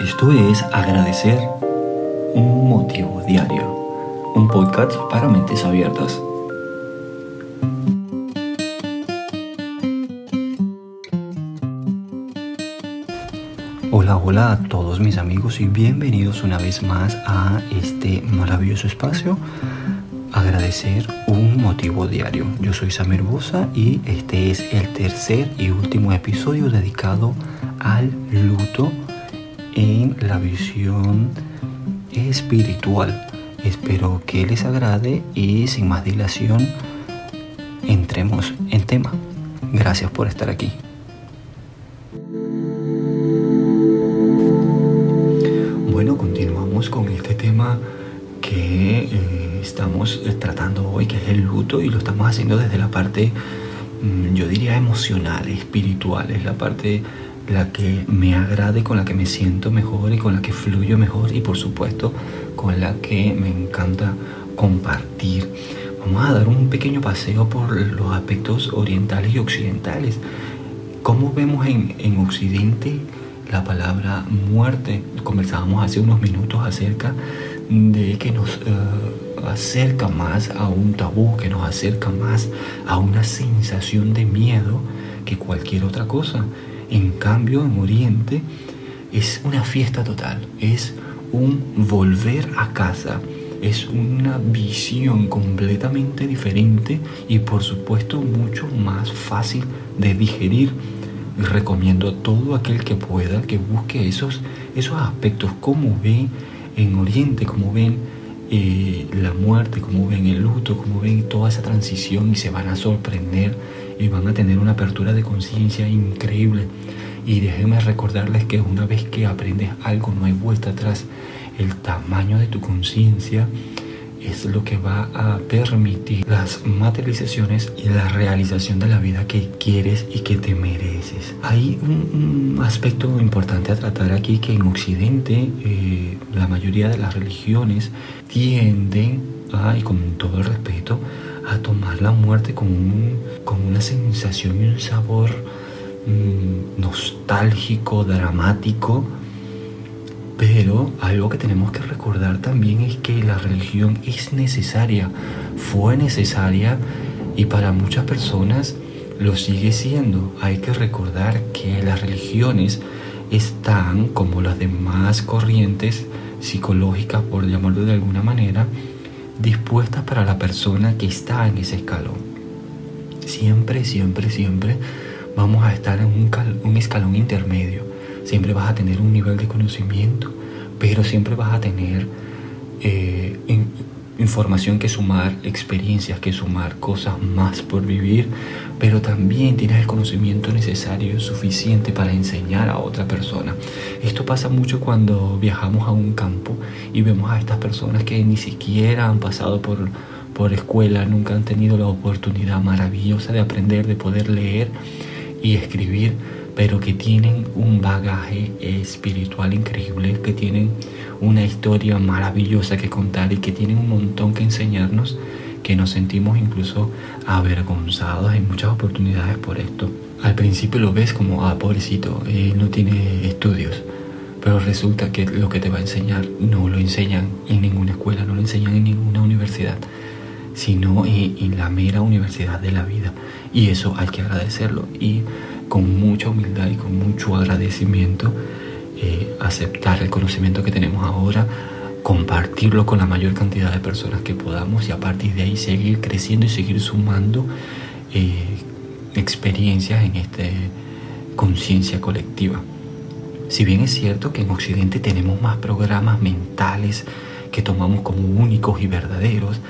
Esto es Agradecer un motivo diario, un podcast para mentes abiertas. Hola, hola a todos mis amigos y bienvenidos una vez más a este maravilloso espacio. Agradecer un motivo diario. Yo soy Samir Bosa y este es el tercer y último episodio dedicado al luto en la visión espiritual. Espero que les agrade y sin más dilación entremos en tema. Gracias por estar aquí. Bueno, continuamos con este tema que eh, estamos tratando hoy, que es el luto, y lo estamos haciendo desde la parte, mm, yo diría, emocional, espiritual, es la parte la que me agrade, con la que me siento mejor y con la que fluyo mejor y por supuesto con la que me encanta compartir. Vamos a dar un pequeño paseo por los aspectos orientales y occidentales. ¿Cómo vemos en, en Occidente la palabra muerte? Conversábamos hace unos minutos acerca de que nos uh, acerca más a un tabú, que nos acerca más a una sensación de miedo que cualquier otra cosa. En cambio, en Oriente es una fiesta total, es un volver a casa, es una visión completamente diferente y por supuesto mucho más fácil de digerir. Recomiendo a todo aquel que pueda que busque esos, esos aspectos, como ven en Oriente, como ven eh, la muerte, como ven el luto, como ven toda esa transición y se van a sorprender y van a tener una apertura de conciencia increíble. Y déjenme recordarles que una vez que aprendes algo no hay vuelta atrás. El tamaño de tu conciencia es lo que va a permitir las materializaciones y la realización de la vida que quieres y que te mereces. Hay un, aspecto importante a tratar aquí que en Occidente eh, la mayoría de las religiones tienden, a, y con todo el respeto, a tomar la muerte con, con una sensación y un sabor mmm, nostálgico, dramático. Pero algo que tenemos que recordar también es que la religión es necesaria, fue necesaria y para muchas personas lo sigue siendo. Hay que recordar que las religiones están, como las demás corrientes psicológicas, por llamarlo de alguna manera, dispuestas para la persona que está en ese escalón. Siempre, siempre, siempre vamos a estar en un, un, escalón intermedio. Siempre vas a tener un nivel de conocimiento, pero siempre vas a tener eh, in, información que sumar, experiencias que sumar, cosas más por vivir, pero también tienes el conocimiento necesario, suficiente para enseñar a otra persona. Esto pasa mucho cuando viajamos a un campo y vemos a estas personas que ni siquiera han pasado por, por escuela, nunca han tenido la oportunidad maravillosa de aprender, de poder leer y escribir, pero que tienen un bagaje espiritual increíble, que tienen una historia maravillosa que contar y que tienen un montón que enseñarnos, que nos sentimos incluso avergonzados en muchas oportunidades por esto. Al principio lo ves como, ah, pobrecito, eh, no tiene estudios, pero resulta que lo que te va a enseñar no lo enseñan en ninguna escuela, no lo enseñan en ninguna universidad, sino en, en la mera universidad de la vida. Y eso hay que agradecerlo y con mucha humildad y con mucho agradecimiento eh, aceptar el conocimiento que tenemos ahora, compartirlo con la mayor cantidad de personas que podamos y a partir de ahí seguir creciendo y seguir sumando eh, experiencias en esta conciencia colectiva. Si bien es cierto que en Occidente tenemos más programas mentales que tomamos como únicos y verdaderos,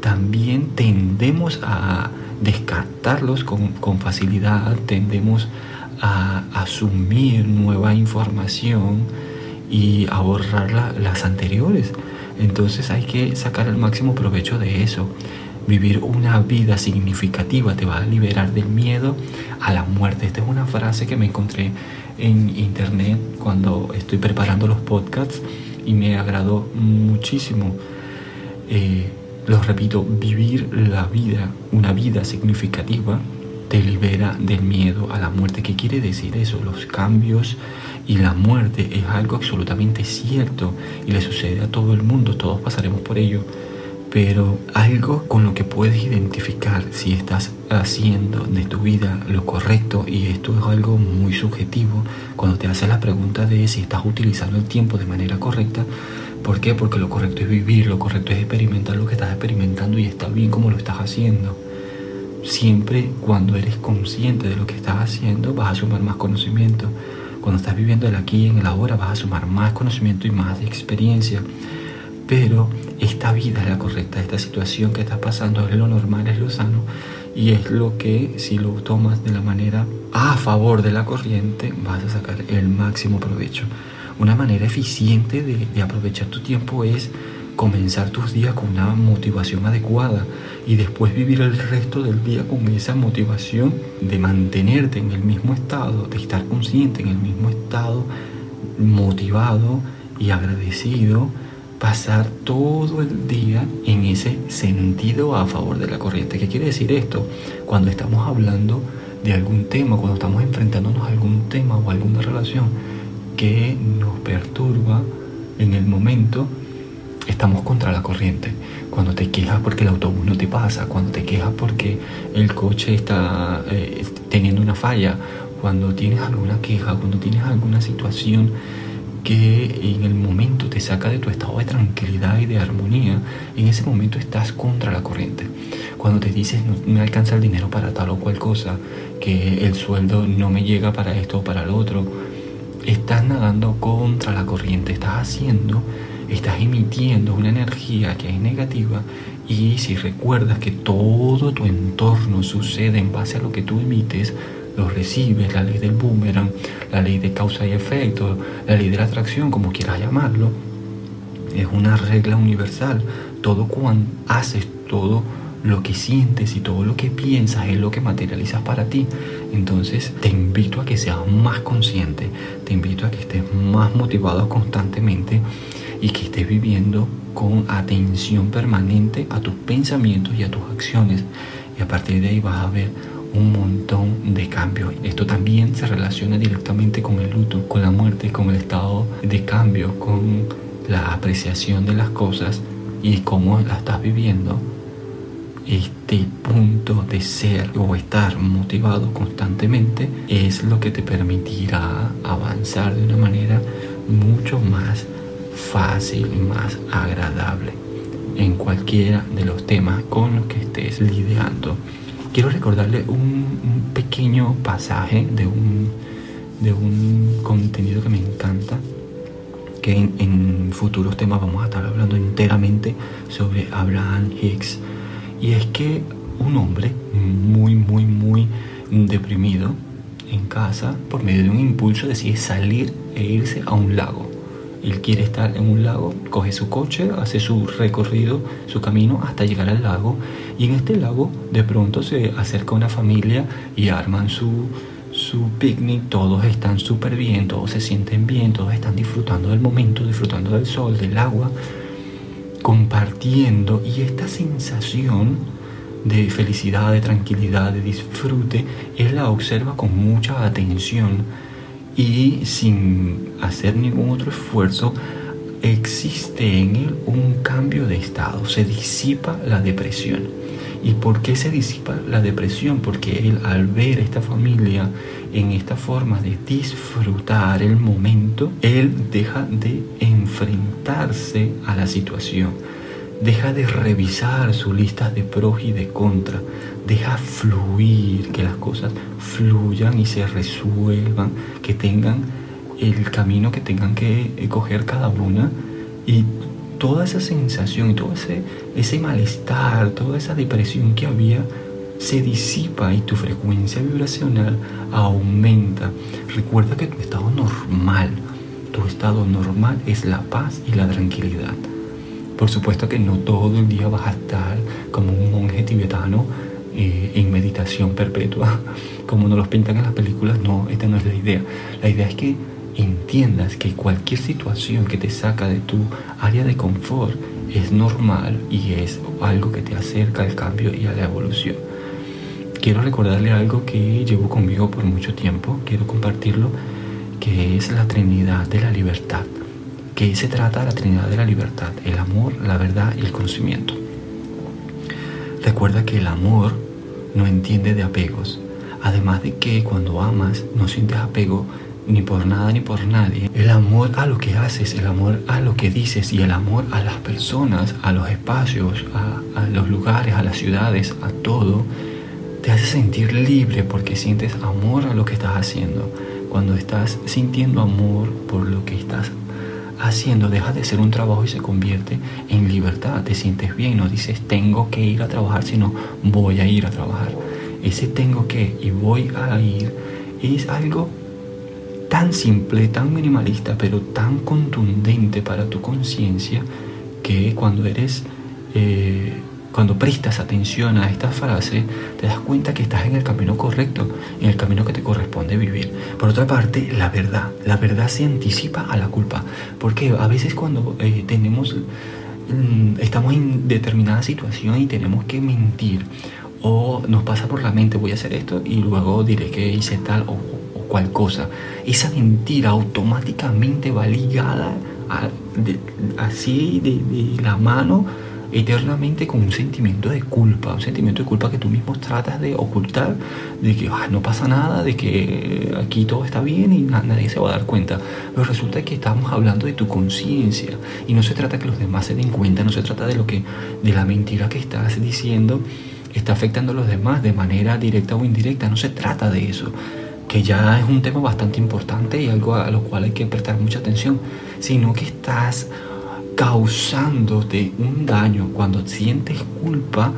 también tendemos a descartarlos con, con facilidad, tendemos a asumir nueva información y a borrar la, las anteriores. Entonces hay que sacar el máximo provecho de eso. Vivir una vida significativa te va a liberar del miedo a la muerte. Esta es una frase que me encontré en internet cuando estoy preparando los podcasts y me agradó muchísimo. Eh, lo repito, vivir la vida, una vida significativa, te libera del miedo a la muerte. ¿Qué quiere decir eso? Los cambios y la muerte es algo absolutamente cierto y le sucede a todo el mundo, todos pasaremos por ello. Pero algo con lo que puedes identificar si estás haciendo de tu vida lo correcto, y esto es algo muy subjetivo, cuando te haces la pregunta de si estás utilizando el tiempo de manera correcta, ¿por qué? Porque lo correcto es vivir, lo correcto es experimentar lo que estás experimentando y está bien como lo estás haciendo siempre cuando eres consciente de lo que estás haciendo vas a sumar más conocimiento. Cuando estás viviendo el aquí y en el ahora vas a sumar más conocimiento y más experiencia. Pero esta vida es la correcta, esta situación que estás pasando es lo normal, es lo sano y es lo que si lo tomas de la manera a favor de la corriente vas a sacar el máximo provecho. Una manera eficiente de, aprovechar tu tiempo es comenzar tus días con una motivación adecuada y después vivir el resto del día con esa motivación de mantenerte en el mismo estado, de estar consciente en el mismo estado, motivado y agradecido, pasar todo el día en ese sentido a favor de la corriente. ¿Qué quiere decir esto? Cuando estamos hablando de algún tema, cuando estamos enfrentándonos a algún tema o alguna relación que nos perturba en el momento, estamos contra la corriente. Cuando te quejas porque el autobús no te pasa, cuando te quejas porque el coche está eh, teniendo una falla, cuando tienes alguna queja, cuando tienes alguna situación que en el momento te saca de tu estado de tranquilidad y de armonía, en ese momento estás contra la corriente. Cuando te dices no me alcanza el dinero para tal o cual cosa, que el sueldo no me llega para esto o para lo otro, estás nadando contra la corriente, estás haciendo estás emitiendo una energía que es negativa y si recuerdas que todo tu entorno sucede en base a lo que tú emites, lo recibes, la ley del boomerang, la ley de causa y efecto, la ley de la atracción, como quieras llamarlo, es una regla universal. Todo cuando haces todo lo que sientes y todo lo que piensas es lo que materializas para ti. Entonces te invito a que seas más consciente, te invito a que estés más motivado constantemente y que estés viviendo con atención permanente a tus pensamientos y a tus acciones. Y a partir de ahí vas a ver un montón de cambios. Esto también se relaciona directamente con el luto, con la muerte, con el estado de cambio, con la apreciación de las cosas y cómo las estás viviendo. Este punto de ser o estar motivado constantemente es lo que te permitirá avanzar de una manera mucho más fácil, más agradable en cualquiera de los temas con los que estés lidiando. Quiero recordarle un, pequeño pasaje de un, de un contenido que me encanta, que en, en, futuros temas vamos a estar hablando enteramente sobre Abraham Hicks. Y es que un hombre muy, muy, muy deprimido en casa, por medio de un impulso, decide salir e irse a un lago. Él quiere estar en un lago, coge su coche, hace su recorrido, su camino hasta llegar al lago. Y en este lago de pronto se acerca una familia y arman su, su picnic, todos están súper bien, todos se sienten bien, todos están disfrutando del momento, disfrutando del sol, del agua, compartiendo y esta sensación de felicidad, de tranquilidad, de disfrute, él la observa con mucha atención y sin hacer ningún otro esfuerzo, existe en él un cambio de estado, se disipa la depresión. ¿Y por qué se disipa la depresión? Porque él al ver esta familia en esta forma de disfrutar el momento, él deja de enfrentarse a la situación, deja de revisar su lista de pros y de contra, deja fluir, que las cosas fluyan y se resuelvan, que tengan el camino que tengan que eh, coger cada una. Y toda esa sensación y todo ese, ese malestar, toda esa depresión que había se disipa y tu frecuencia vibracional aumenta. Recuerda que tu estado normal, tu estado normal es la paz y la tranquilidad. Por supuesto que no todo el día vas a estar como un monje tibetano eh, en meditación perpetua, como nos los pintan en las películas, no, esta no es la idea. La idea es que entiendas que cualquier situación que te saca de tu área de confort es normal y es algo que te acerca al cambio y a la evolución. quiero recordarle algo que llevo conmigo por mucho tiempo, quiero compartirlo, que es la Trinidad de la Libertad. ¿Qué se trata la Trinidad de la Libertad? El amor, la verdad y el conocimiento. Recuerda que el amor no entiende de apegos. Además de que cuando amas no sientes apego ni por nada ni por nadie. El amor a lo que haces, el amor a lo que dices y el amor a las personas, a los espacios, a, los lugares, a las ciudades, a todo, te hace sentir libre porque sientes amor a lo que estás haciendo. Cuando estás sintiendo amor por lo que estás haciendo, deja de ser un trabajo y se convierte en libertad. Te sientes bien, no dices tengo que ir a trabajar, sino voy a ir a trabajar. Ese tengo que y voy a ir es algo tan simple, tan minimalista, pero tan contundente para tu conciencia que cuando eres, eh, cuando prestas atención a esta frase, te das cuenta que estás en el camino correcto, en el camino que te corresponde vivir. Por otra parte, la verdad, la verdad se anticipa a la culpa, porque a veces cuando eh, tenemos, mm, estamos en determinada situación y tenemos que mentir, o nos pasa por la mente, voy a hacer esto y luego diré que hice tal o cual cosa. Esa mentira automáticamente va ligada así de, la mano eternamente con un sentimiento de culpa, un sentimiento de culpa que tú mismo tratas de ocultar, de que ah, no pasa nada, de que aquí todo está bien y nadie se va a dar cuenta. Pero resulta que estamos hablando de tu conciencia y no se trata que los demás se den cuenta, no se trata de lo que de la mentira que estás diciendo está afectando a los demás de manera directa o indirecta, no se trata de eso que ya es un tema bastante importante y algo a lo cual hay que prestar mucha atención, sino que estás causándote un daño cuando sientes culpa.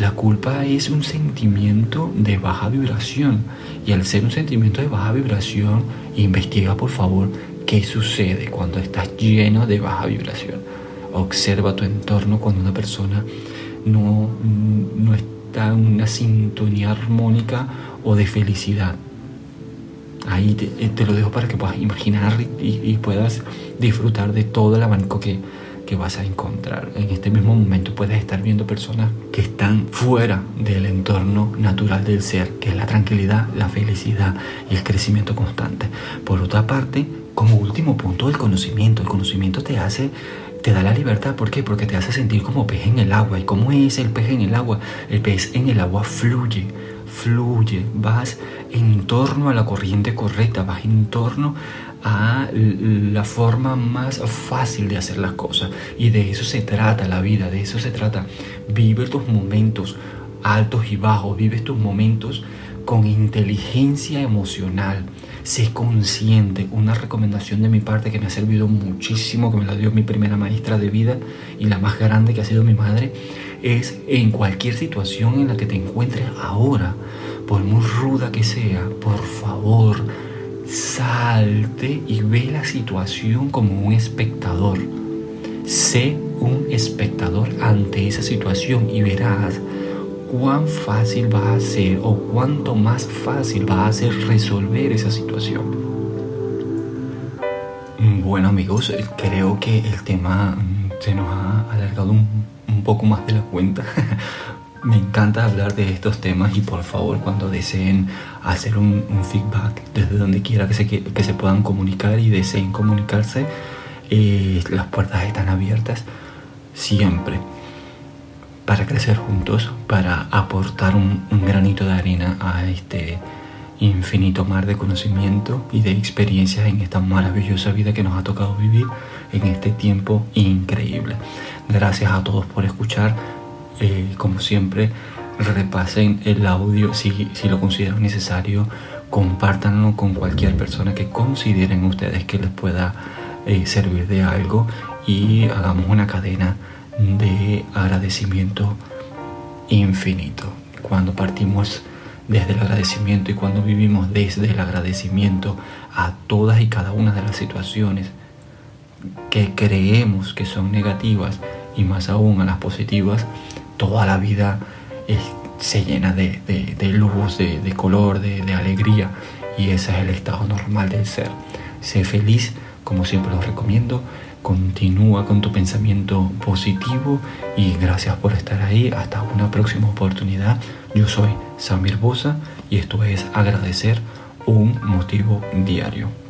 La culpa es un sentimiento de baja vibración y al ser un sentimiento de baja vibración, investiga por favor qué sucede cuando estás lleno de baja vibración. Observa tu entorno cuando una persona no, no está en una sintonía armónica o de felicidad. Ahí eh, te, lo dejo para que puedas imaginar y, puedas disfrutar de todo el abanico que, que vas a encontrar. En este mismo momento puedes estar viendo personas que están fuera del entorno natural del ser, que es la tranquilidad, la felicidad y el crecimiento constante. Por otra parte, como último punto, el conocimiento. El conocimiento te hace te da la libertad. ¿Por qué? Porque te hace sentir como pez en el agua. ¿Y cómo es el pez en el agua? El pez en el agua fluye, fluye, vas en torno a la corriente correcta, vas en torno a la forma más fácil de hacer las cosas. Y de eso se trata la vida, de eso se trata. Vive tus momentos altos y bajos, vive tus momentos con inteligencia emocional. Sé consciente, una recomendación de mi parte que me ha servido muchísimo, que me la dio mi primera maestra de vida y la más grande que ha sido mi madre, es en cualquier situación en la que te encuentres ahora, por muy ruda que sea, por favor, salte y ve la situación como un espectador. Sé un espectador ante esa situación y verás cuán fácil va a ser o cuánto más fácil va a ser resolver esa situación. Bueno amigos, creo que el tema se nos ha alargado un poco más de la cuenta. Me encanta hablar de estos temas y por favor cuando deseen hacer un, feedback desde donde quiera que se, que se puedan comunicar y deseen comunicarse, eh, las puertas están abiertas siempre para crecer juntos, para aportar un, un granito de arena a este infinito mar de conocimiento y de experiencias en esta maravillosa vida que nos ha tocado vivir en este tiempo increíble. Gracias a todos por escuchar. Eh, como siempre, repasen el audio. Si, si lo consideran necesario, compártanlo con cualquier persona que consideren ustedes que les pueda eh, servir de algo. Y hagamos una cadena de agradecimiento infinito. Cuando partimos desde el agradecimiento y cuando vivimos desde el agradecimiento a todas y cada una de las situaciones que creemos que son negativas y más aún a las positivas, toda la vida se llena de, luz, de, color, de, alegría y ese es el estado normal del ser. Sé feliz, como siempre lo recomiendo, continúa con tu pensamiento positivo y gracias por estar ahí. Hasta una próxima oportunidad. Yo soy Samir Bosa y esto es Agradecer un motivo diario.